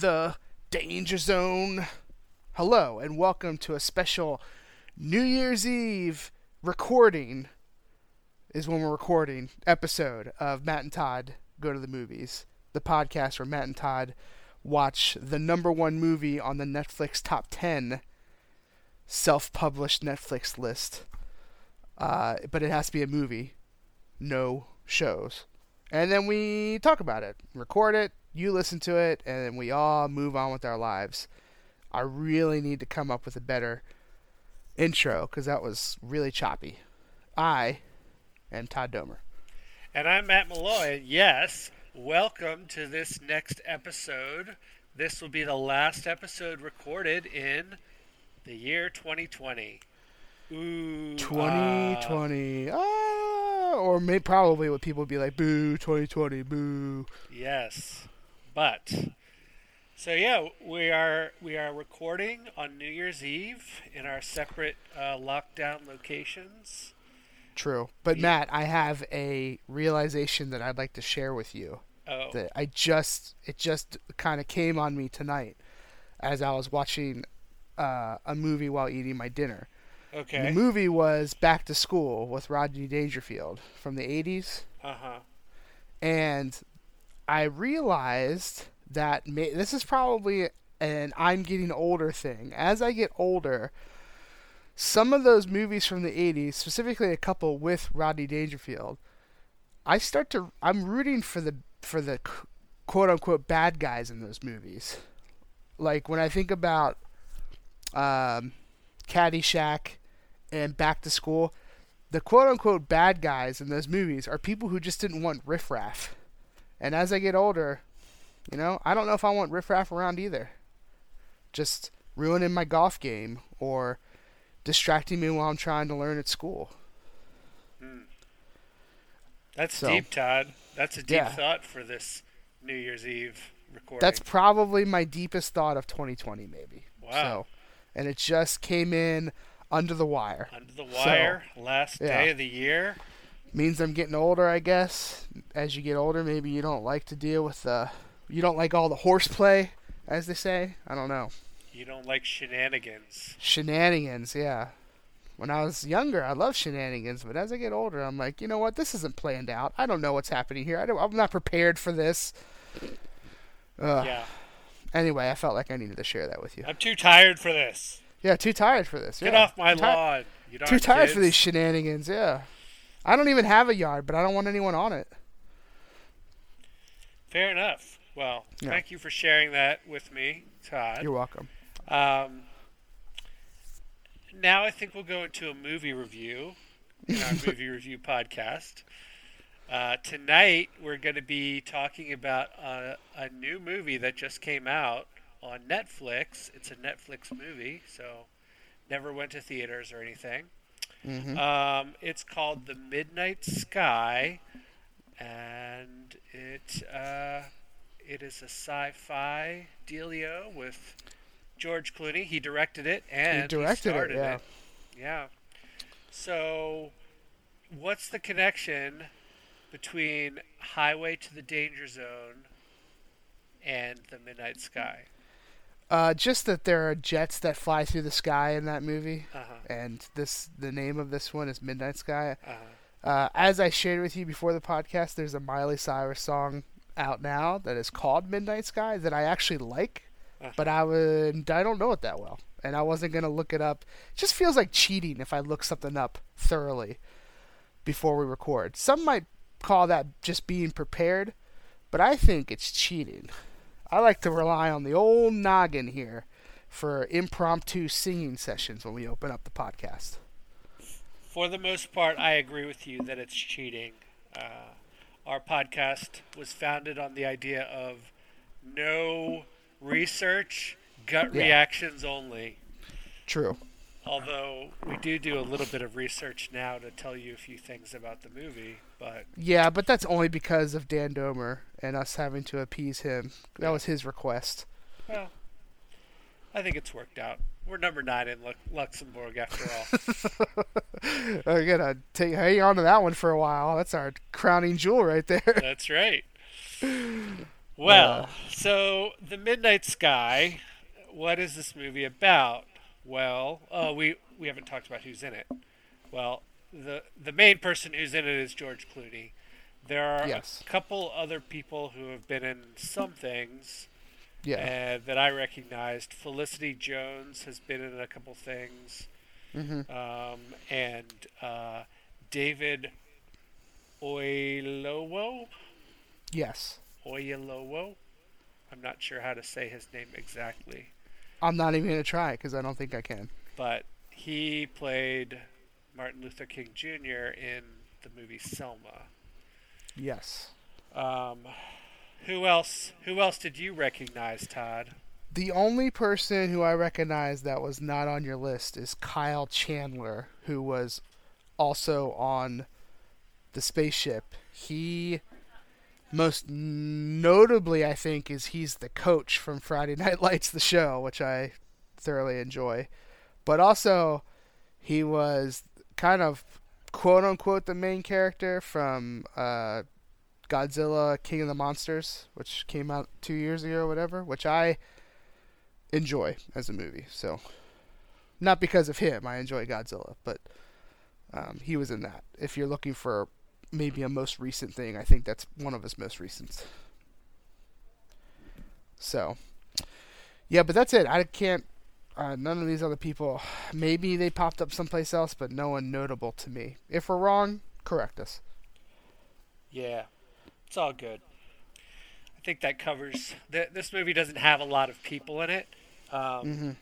The Danger Zone. Hello, and welcome to a special New Year's Eve recording. Is when we're recording episode of Matt and Todd Go to the Movies, the podcast where Matt and Todd watch the number one movie on the Netflix top 10 self published Netflix list. Uh, but it has to be a movie, no shows. And then we talk about it, record it, you listen to it, and then we all move on with our lives. I really need to come up with a better intro because that was really choppy. I am Todd Domer. And I'm Matt Malloy. Yes, welcome to this next episode. This will be the last episode recorded in the year 2020. Ooh. 2020. ah, or may, probably what people would be like, boo, 2020, boo. Yes. But so yeah, we are we are recording on New Year's Eve in our separate uh, lockdown locations. True. But. Matt, I have a realization that I'd like to share with you. Oh, that I just it just kind of came on me tonight as I was watching uh, a movie while eating my dinner. okay. The movie was Back to School with Rodney Dangerfield from the 80s, Uh huh. and I realized that this is probably an I'm getting older thing. As I get older, some of those movies from the 80s, specifically a couple with Rodney Dangerfield, I start to I'm rooting for the for the quote unquote bad guys in those movies. Like when I think about um, Caddyshack and Back to School, the quote unquote bad guys in those movies are people who just didn't want riffraff. And as I get older, you know, I don't know if I want riffraff around either. Just ruining my golf game or distracting me while I'm trying to learn at school. Hmm. That's So- deep, Todd. That's a deep Yeah. thought for this New Year's Eve recording. That's probably my deepest thought of 2020, maybe. Wow. So, and it just came in under the wire. under the wire. last yeah. day of the year. Means I'm getting older, I guess. As you get older, maybe you don't like to deal with the, you don't like all the horseplay, as they say. I don't know. You don't like shenanigans. Shenanigans, yeah. When I was younger, I loved shenanigans, but as I get older, I'm like, you know what? This isn't planned out. I don't know what's happening here. I don't, I'm not prepared for this. Ugh. yeah. Anyway, I felt like I needed to share that with you. I'm too tired for this. Yeah, too tired for this. Get yeah. off my Ti- lawn. You darn Too tired for these shenanigans. Yeah. I don't even have a yard, but I don't want anyone on it. Fair enough. Well, Yeah. thank you for sharing that with me, Todd. You're welcome. Um, now I think we'll go into a movie review in our movie review podcast. Uh, tonight we're going to be talking about a, a new movie that just came out on Netflix. It's a Netflix movie, so never went to theaters or anything. Hmm Um, it's called The Midnight Sky, and it uh, it is a sci-fi dealio with George Clooney. He directed it and he directed it. started Yeah. it. Yeah. So, what's the connection between Highway to the Danger Zone and The Midnight Sky? Uh, just that there are jets that fly through the sky in that movie, Uh. And this the name of this one is Midnight Sky. Uh-huh. Uh, as I shared with you before the podcast, there's a Miley Cyrus song out now that is called Midnight Sky that I actually like, Uh-huh. but I would I don't know it that well, and I wasn't gonna look it up. It just feels like cheating if I look something up thoroughly before we record. Some might call that just being prepared, but I think it's cheating. I like to rely on the old noggin here for impromptu singing sessions when we open up the podcast. For the most part, I agree with you that it's cheating. Uh, our podcast was founded on the idea of no research, gut Yeah. reactions only. True. Although we do do a little bit of research now to tell you a few things about the movie, but Yeah, but that's only because of Dan Domer and us having to appease him. That was his request. well, I think it's worked out. We're number nine in Luxembourg after all. I gotta take hang on to that one for a while. That's our crowning jewel right there. That's right. Well, Uh, so the Midnight Sky. What is this movie about? Well, oh, we we haven't talked about who's in it. Well, the the main person who's in it is George Clooney. There are Yes. a couple other people who have been in some things yeah. uh, that I recognized. Felicity Jones has been in a couple things, hmm um, and uh, David Oyelowo. Yes. Oyelowo. I'm not sure how to say his name exactly, I'm not even gonna try because I don't think I can. but he played Martin Luther King Jr. in the movie Selma. Yes. Um, who else? Who else did you recognize, Todd? The only person who I recognize that was not on your list is Kyle Chandler, who was also on the spaceship. He most notably I think is he's the coach from Friday Night Lights the show, which I thoroughly enjoy. But also he was kind of quote unquote the main character from uh, Godzilla King of the Monsters, which came out 2 years ago or whatever, which I enjoy as a movie. So not because of him, I enjoy Godzilla, but um, he was in that. If you're looking for maybe a most recent thing, I think that's one of his most recent. So, yeah, but that's it. I can't. Uh, none of these other people. Maybe they popped up someplace else, but no one notable to me. If we're wrong, correct us. Yeah, it's all good. I think that covers. Th- this movie doesn't have a lot of people in it, um, hmm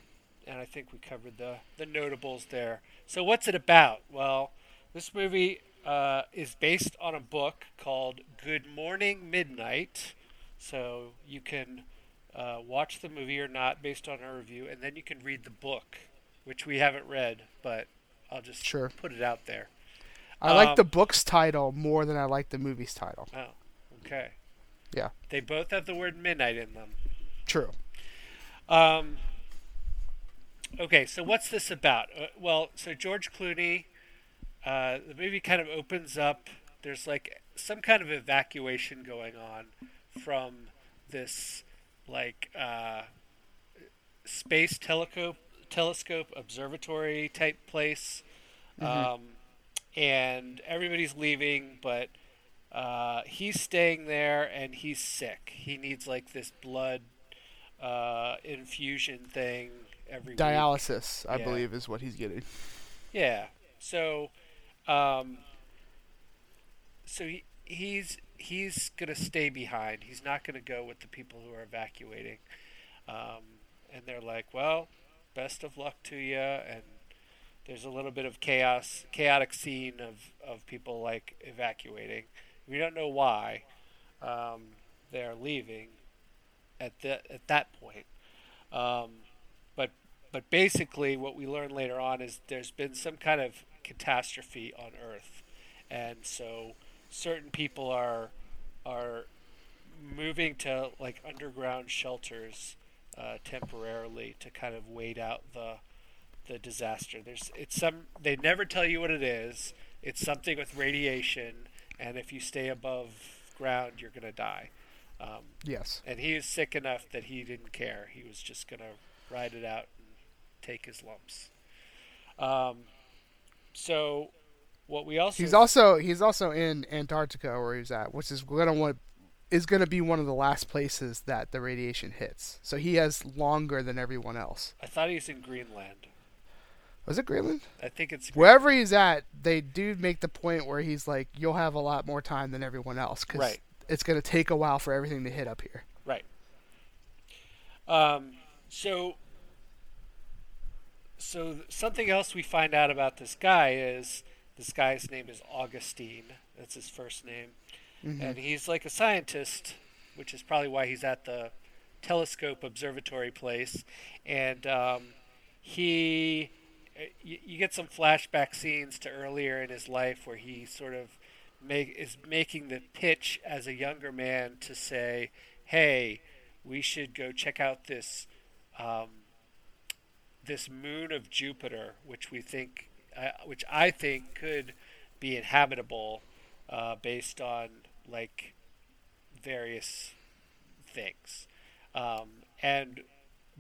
and I think we covered the the notables there. So what's it about? Well, this movie uh, is based on a book called Good Morning Midnight. So you can uh, watch the movie or not based on our review, and then you can read the book, which we haven't read, but I'll just Sure. put it out there. I like Um, the book's title more than I like the movie's title. Oh, okay. Yeah. They both have the word midnight in them. True. Um, okay, so what's this about? Uh, well, so George Clooney, uh, the movie kind of opens up. There's like some kind of evacuation going on from this like uh, space telescope telescope observatory type place, um, and everybody's leaving, but uh, he's staying there and he's sick. He needs like this blood uh, infusion thing every week. Dialysis, I Yeah. believe, is what he's getting. Yeah. So, um, so he, he's he's gonna stay behind. He's not gonna go with the people who are evacuating. Um, and they're like, "Well, best of luck to you." And there's a little bit of chaos, chaotic scene of of people like evacuating. We don't know why um, they're leaving at the at that point. Um, but but basically, what we learn later on is there's been some kind of catastrophe on Earth, and so certain people are are moving to like underground shelters uh, temporarily to kind of wait out the the disaster. There's it's some they never tell you what it is. It's something with radiation, and if you stay above ground, you're gonna die. Um, Yes. and he was sick enough that he didn't care. He was just gonna ride it out and take his lumps. Um, so what we also He's also he's also in Antarctica where he's at, which is gonna want is gonna be one of the last places that the radiation hits. So he has longer than everyone else. I thought he was in Greenland. Was it Greenland? I think it's Wherever he's at, they do make the point where he's like, "You'll have a lot more time than everyone else because Right. it's gonna take a while for everything to hit up here." right. Um, so so something else we find out about this guy is this guy's name is Augustine. That's his first name. Mhm. and he's like a scientist, which is probably why he's at the telescope observatory place. And um, he, you, you get some flashback scenes to earlier in his life where he sort of make is making the pitch as a younger man to say, "Hey, we should go check out this." Um, this moon of Jupiter, which we think, uh, which I think could be inhabitable, uh, based on like various things. Um, and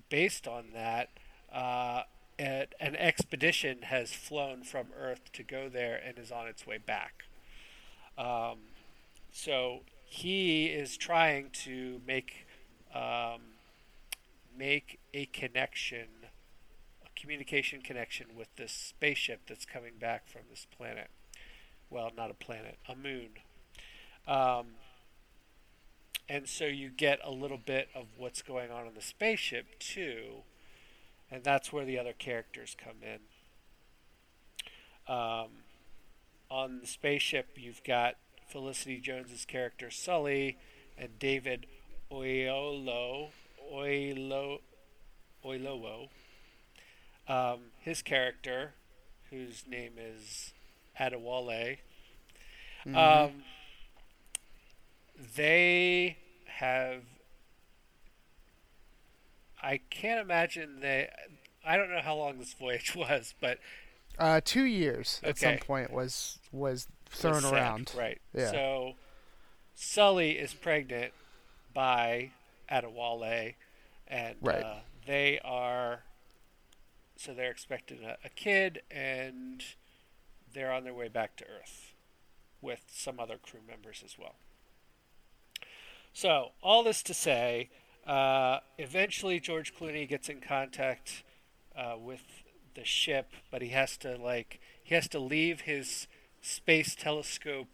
based on that, uh, an expedition has flown from Earth to go there and is on its way back. Um, so he is trying to make um, make a connection, a communication connection with this spaceship that's coming back from this planet. Well, not a planet, a moon. Um, and so you get a little bit of what's going on in the spaceship too, and that's where the other characters come in. Um, on the spaceship, you've got Felicity Jones's character Sully and David Oilo, Oilowo. Um, his character, whose name is Adewale, mm-hmm. um, they have. I can't imagine they. I don't know how long this voyage was, but uh, two years at some point was was thrown was around. Right. Yeah. So Sully is pregnant by Adewale, and right. uh, they are. So they're expecting a, a kid, and they're on their way back to Earth with some other crew members as well. So, all this to say, uh, eventually George Clooney gets in contact uh, with the ship, but he has to like he has to leave his space telescope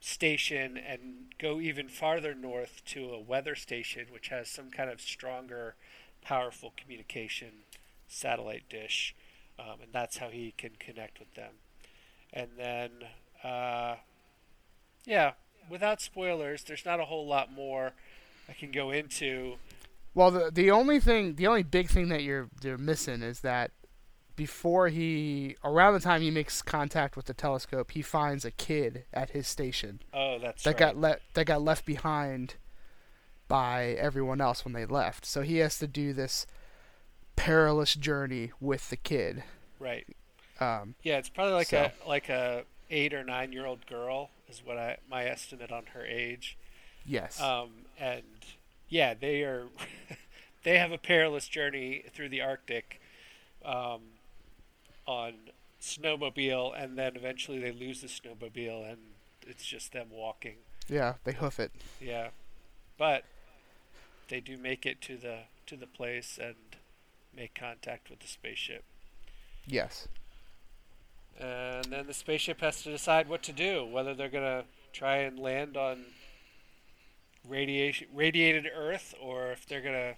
station and go even farther north to a weather station, which has some kind of stronger, powerful communication satellite dish, um, and that's how he can connect with them. And then, uh, yeah, without spoilers, there's not a whole lot more I can go into. Well, the the only thing, the only big thing that you're you're missing is that before he, around the time he makes contact with the telescope, he finds a kid at his station. Oh, that's that right. got let that got left behind by everyone else when they left. So he has to do this perilous journey with the kid. Right. Um, yeah, it's probably like so. a like a eight or nine year old girl is what I my estimate on her age. Yes. Um, and yeah, they are they have a perilous journey through the Arctic um, on snowmobile, and then eventually they lose the snowmobile, and it's just them walking. Yeah, they hoof it. Yeah, but they do make it to the to the place and make contact with the spaceship. Yes. And then the spaceship has to decide what to do, whether they're gonna try and land on radiation radiated Earth, or if they're gonna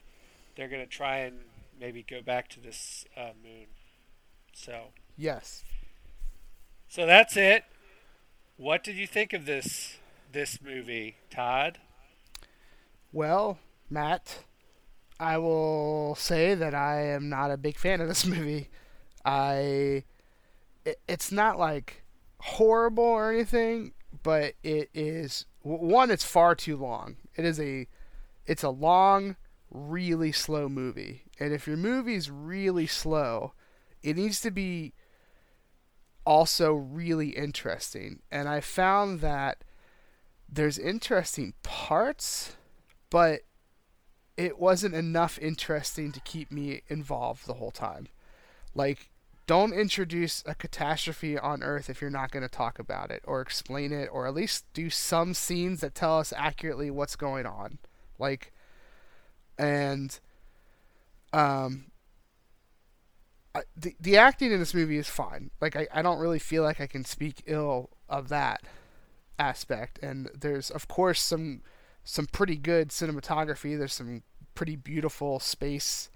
they're gonna try and maybe go back to this uh, moon. So yes. So that's it. What did you think of this this movie, Todd? Well, Matt, I will say that I am not a big fan of this movie. I it, it's not like horrible or anything, but it is one. It's far too long. It is a it's a long, really slow movie, and if your movie's really slow, it needs to be also really interesting. And I found that there's interesting parts, but it wasn't enough interesting to keep me involved the whole time. Like don't introduce a catastrophe on Earth if you're not going to talk about it or explain it or at least do some scenes that tell us accurately what's going on. Like, and, um, I, the the acting in this movie is fine. Like I, I don't really feel like I can speak ill of that aspect. And there's of course some some pretty good cinematography. There's some pretty beautiful space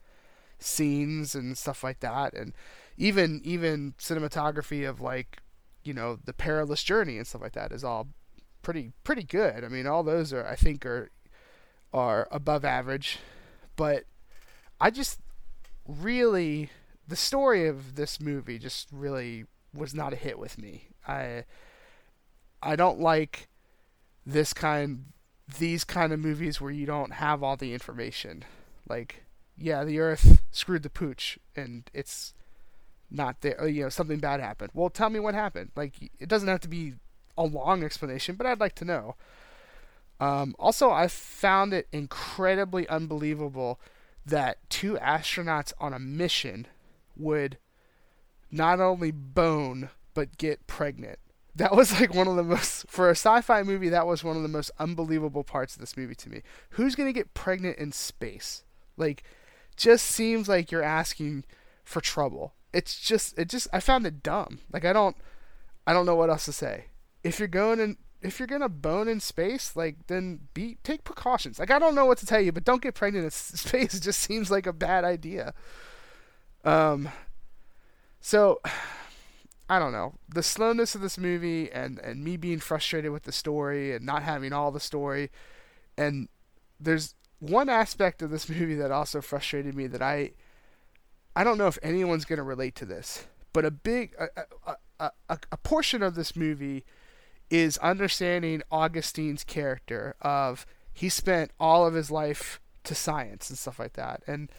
scenes and stuff like that. And even even cinematography of like you know the perilous journey and stuff like that is all pretty pretty good. I mean, all those are I think are are above average, but I just really the story of this movie just really was not a hit with me. I I don't like this kind these kind of movies where you don't have all the information. Like, yeah, the Earth screwed the pooch, and it's not there. You know, something bad happened. Well, tell me what happened. Like, it doesn't have to be a long explanation, but I'd like to know. Um, also, I found it incredibly unbelievable that two astronauts on a mission would not only bone but get pregnant. That was like one of the most for a sci-fi movie. That was one of the most unbelievable parts of this movie to me. Who's gonna get pregnant in space? Like, just seems like you're asking for trouble. It's just, it just, I found it dumb. Like, I don't, I don't know what else to say. If you're going in, if you're gonna bone in space, like then be take precautions. Like I don't know what to tell you, but don't get pregnant in space. It just seems like a bad idea. Um, so I don't know the slowness of this movie and and me being frustrated with the story and not having all the story, and there's one aspect of this movie that also frustrated me that I I don't know if anyone's gonna relate to this, but a big a a, a, a, portion of this movie is understanding Augustine's character of he spent all of his life to science and stuff like that, and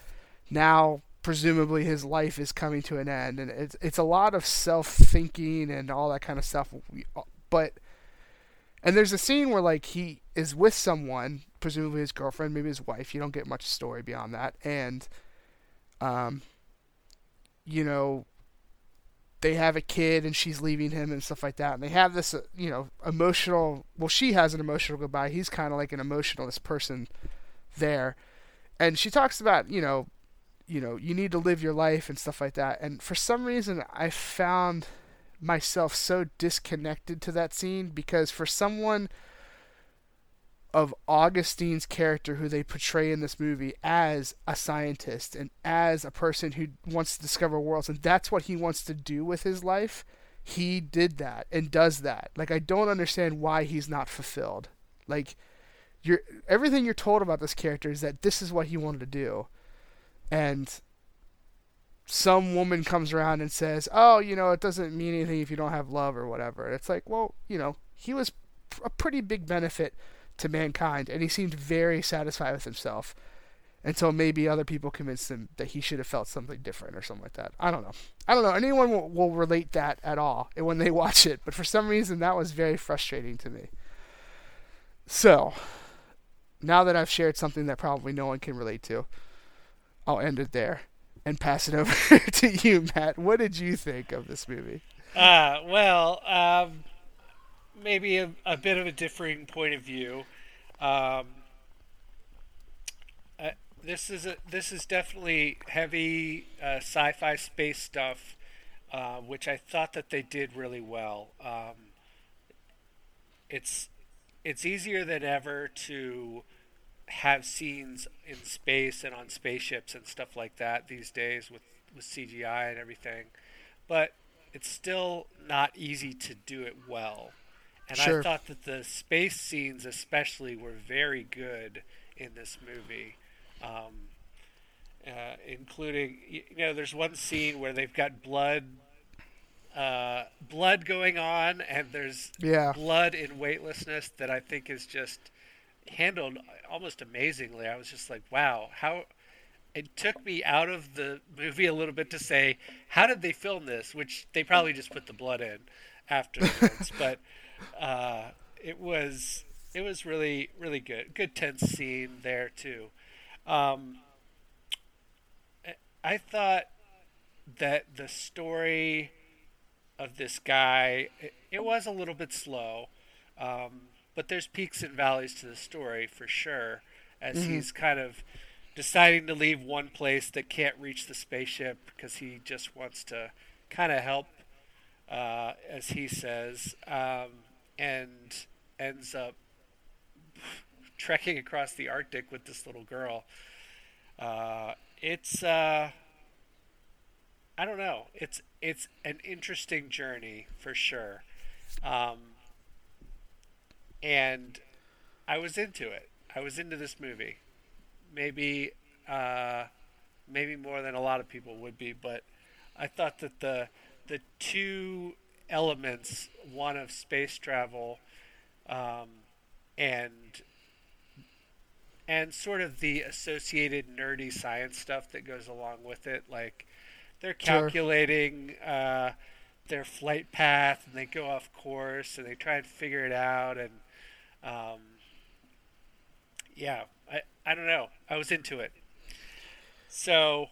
now presumably his life is coming to an end, and it's it's a lot of self thinking and all that kind of stuff. But and there's a scene where like he is with someone, presumably his girlfriend, maybe his wife. You don't get much story beyond that, and um, you know, they have a kid and she's leaving him and stuff like that. And they have this uh, you know emotional well she has an emotional goodbye. He's kind of like an emotionalist person there. And she talks about you know you know you need to live your life and stuff like that. And for some reason i found myself so disconnected to that scene because for someone of Augustine's character, who they portray in this movie as a scientist and as a person who wants to discover worlds, and that's what he wants to do with his life. He did that and does that. Like I don't understand why he's not fulfilled. Like you're everything you're told about this character is that this is what he wanted to do, and some woman comes around and says, "Oh, you know, it doesn't mean anything if you don't have love or whatever." It's like, well, you know, he was a pretty big benefit to mankind, and he seemed very satisfied with himself until maybe other people convinced him that he should have felt something different or something like that. I don't know. I don't know. Anyone will, will relate that at all when they watch it, but for some reason that was very frustrating to me. So, now that I've shared something that probably no one can relate to, I'll end it there and pass it over to you, Matt. What did you think of this movie? Uh, well, um, maybe a, a, bit of a differing point of view. Um, uh, this is a, this is definitely heavy uh, sci-fi space stuff, uh, which I thought that they did really well. Um, it's it's easier than ever to have scenes in space and on spaceships and stuff like that these days with with CGI and everything, but it's still not easy to do it well. And sure. I thought that the space scenes, especially, were very good in this movie. Um, uh, including, you know, there's one scene where they've got blood, uh, blood going on, and there's yeah. blood in weightlessness that I think is just handled almost amazingly. I was just like, wow, how. It took me out of the movie a little bit to say, how did they film this? Which they probably just put the blood in afterwards, but uh, it was it was really really good. Good tense scene there too. Um, I thought that the story of this guy it, it was a little bit slow, um, but there's peaks and valleys to the story for sure. As mm-hmm. he's kind of deciding to leave one place that can't reach the spaceship because he just wants to kind of help, uh, as he says. Um, and ends up trekking across the Arctic with this little girl. Uh, it's uh, I don't know. It's it's an interesting journey for sure, um, and I was into it. I was into this movie. Maybe uh, maybe more than a lot of people would be, but I thought that the the two elements one of space travel um, and and sort of the associated nerdy science stuff that goes along with it like they're calculating sure. uh, their flight path and they go off course and they try and figure it out and um, yeah, I I don't know. I was into it. So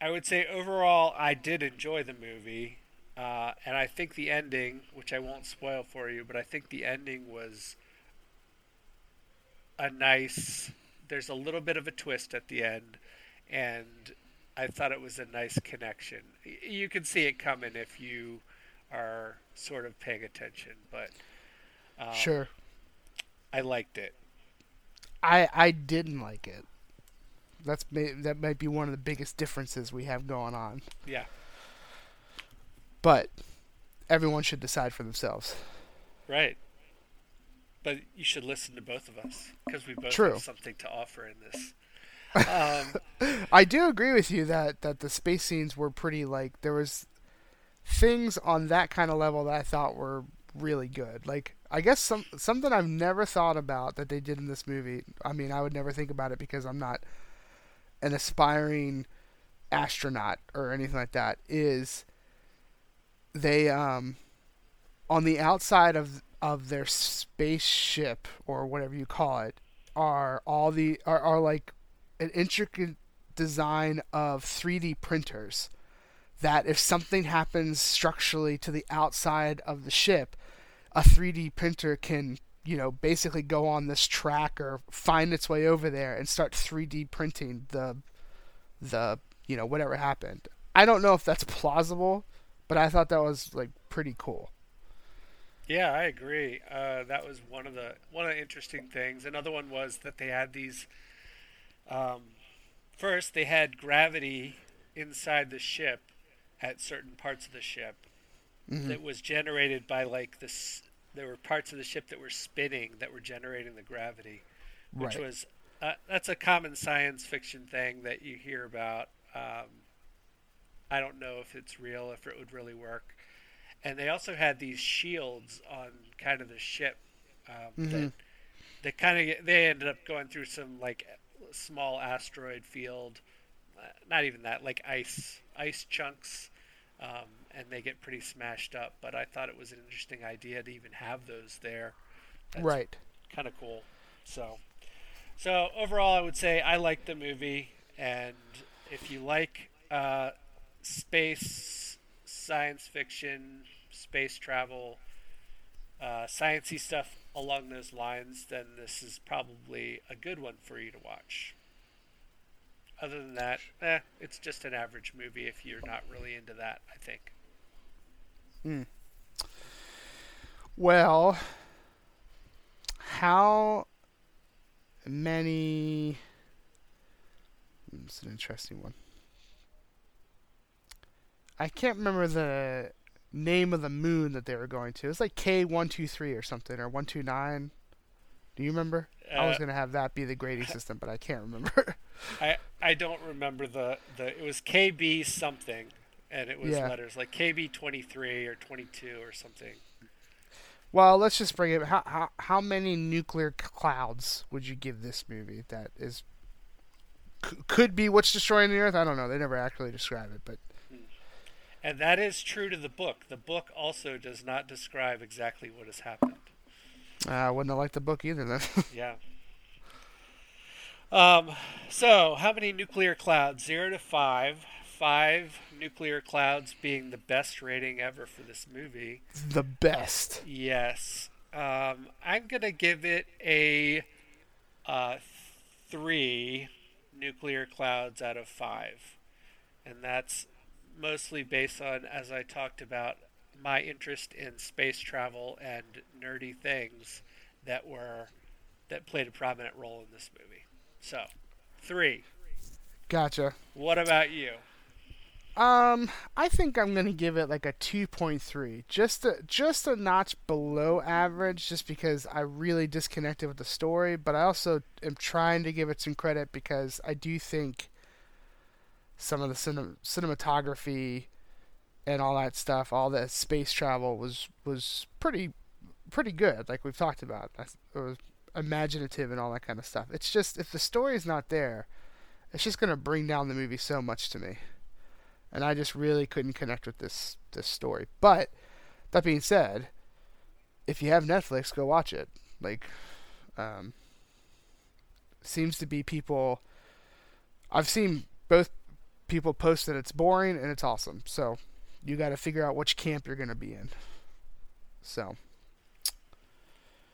I would say overall, I did enjoy the movie, uh, and I think the ending, which I won't spoil for you, but I think the ending was a nice. There's a little bit of a twist at the end, and I thought it was a nice connection. You can see it coming if you are sort of paying attention, but um, sure, I liked it. I I didn't like it. That's that might be one of the biggest differences we have going on. Yeah. But everyone should decide for themselves. Right. But you should listen to both of us because we both True. have something to offer in this. Um, I do agree with you that that the space scenes were pretty like there was things on that kind of level that I thought were really good. Like I guess some something I've never thought about that they did in this movie. I mean, I would never think about it because I'm not an aspiring astronaut or anything like that is they um on the outside of of their spaceship or whatever you call it are all the are, are like an intricate design of 3D printers that if something happens structurally to the outside of the ship a 3D printer can you know, basically go on this track or find its way over there and start 3D printing the the you know whatever happened. I don't know if that's plausible, but I thought that was like pretty cool. Yeah, I agree. Uh, that was one of the one of the interesting things. Another one was that they had these. Um, first, they had gravity inside the ship at certain parts of the ship mm-hmm. that was generated by like this there were parts of the ship that were spinning that were generating the gravity, which right. was uh, that's a common science fiction thing that you hear about. Um, I don't know if it's real, if it would really work. And they also had these shields on kind of the ship um, mm-hmm. that that kind of they ended up going through some like small asteroid field, uh, not even that, like ice ice chunks. Um, and they get pretty smashed up. But I thought it was an interesting idea to even have those there. That's right. Kind of cool. So, so overall, I would say I like the movie, and if you like uh, space, science fiction, space travel, uh, sciency stuff along those lines, then this is probably a good one for you to watch. Other than that, eh, it's just an average movie if you're not really into that, I think. Hmm. Well, how many? It's an interesting one. I can't remember the name of the moon that they were going to. It's like K one two three or something or one two nine. Do you remember? Uh, I was uh, gonna have that be the grading system, but I can't remember. I I don't remember the the. It was KB something and it was yeah. letters like KB twenty three or twenty two or something. Well, let's just bring it. How, how how many nuclear clouds would you give this movie? That is c- could be what's destroying the Earth. I don't know. They never actually describe it, but. And that is true to the book. The book also does not describe exactly what has happened. Uh, I wouldn't have liked the book either then. yeah. Um, so, how many nuclear clouds? Zero to five five nuclear clouds being the best rating ever for this movie. The best. Yes. Um, I'm going to give it a uh, three nuclear clouds out of five. And that's mostly based on, as I talked about, my interest in space travel and nerdy things that were that played a prominent role in this movie. So, three. Gotcha. What about you? Um, I think I'm gonna give it like a 2.3, just a just a notch below average, just because I really disconnected with the story. But I also am trying to give it some credit because I do think some of the cinem- cinematography and all that stuff, all that space travel was was pretty pretty good. Like we've talked about, it was imaginative and all that kind of stuff. It's just if the story is not there, it's just gonna bring down the movie so much to me and I just really couldn't connect with this this story. But that being said, if you have Netflix, go watch it. Like, um, seems to be people. I've seen both people post that it's boring and it's awesome. So you got to figure out which camp you're going to be in. So.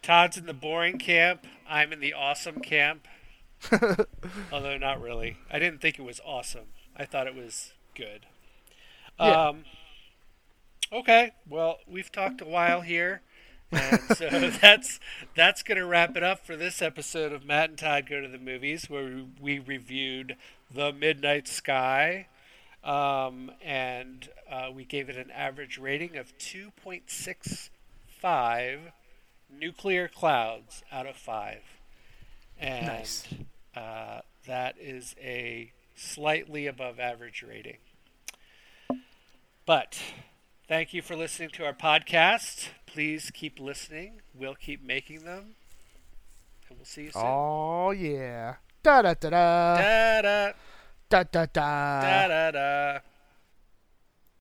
Todd's in the boring camp. I'm in the awesome camp. Although not really. I didn't think it was awesome. I thought it was good. Yeah. Um, okay. Well, we've talked a while here. And so that's that's going to wrap it up for this episode of Matt and Todd Go to the Movies, where we reviewed The Midnight Sky, um, and uh, we gave it an average rating of 2.65 nuclear clouds out of five, and nice. uh, that is a slightly above average rating. But thank you for listening to our podcast. Please keep listening. We'll keep making them. And we'll see you soon. Oh, yeah. Da da da da. Da da. Da da da. Da da da.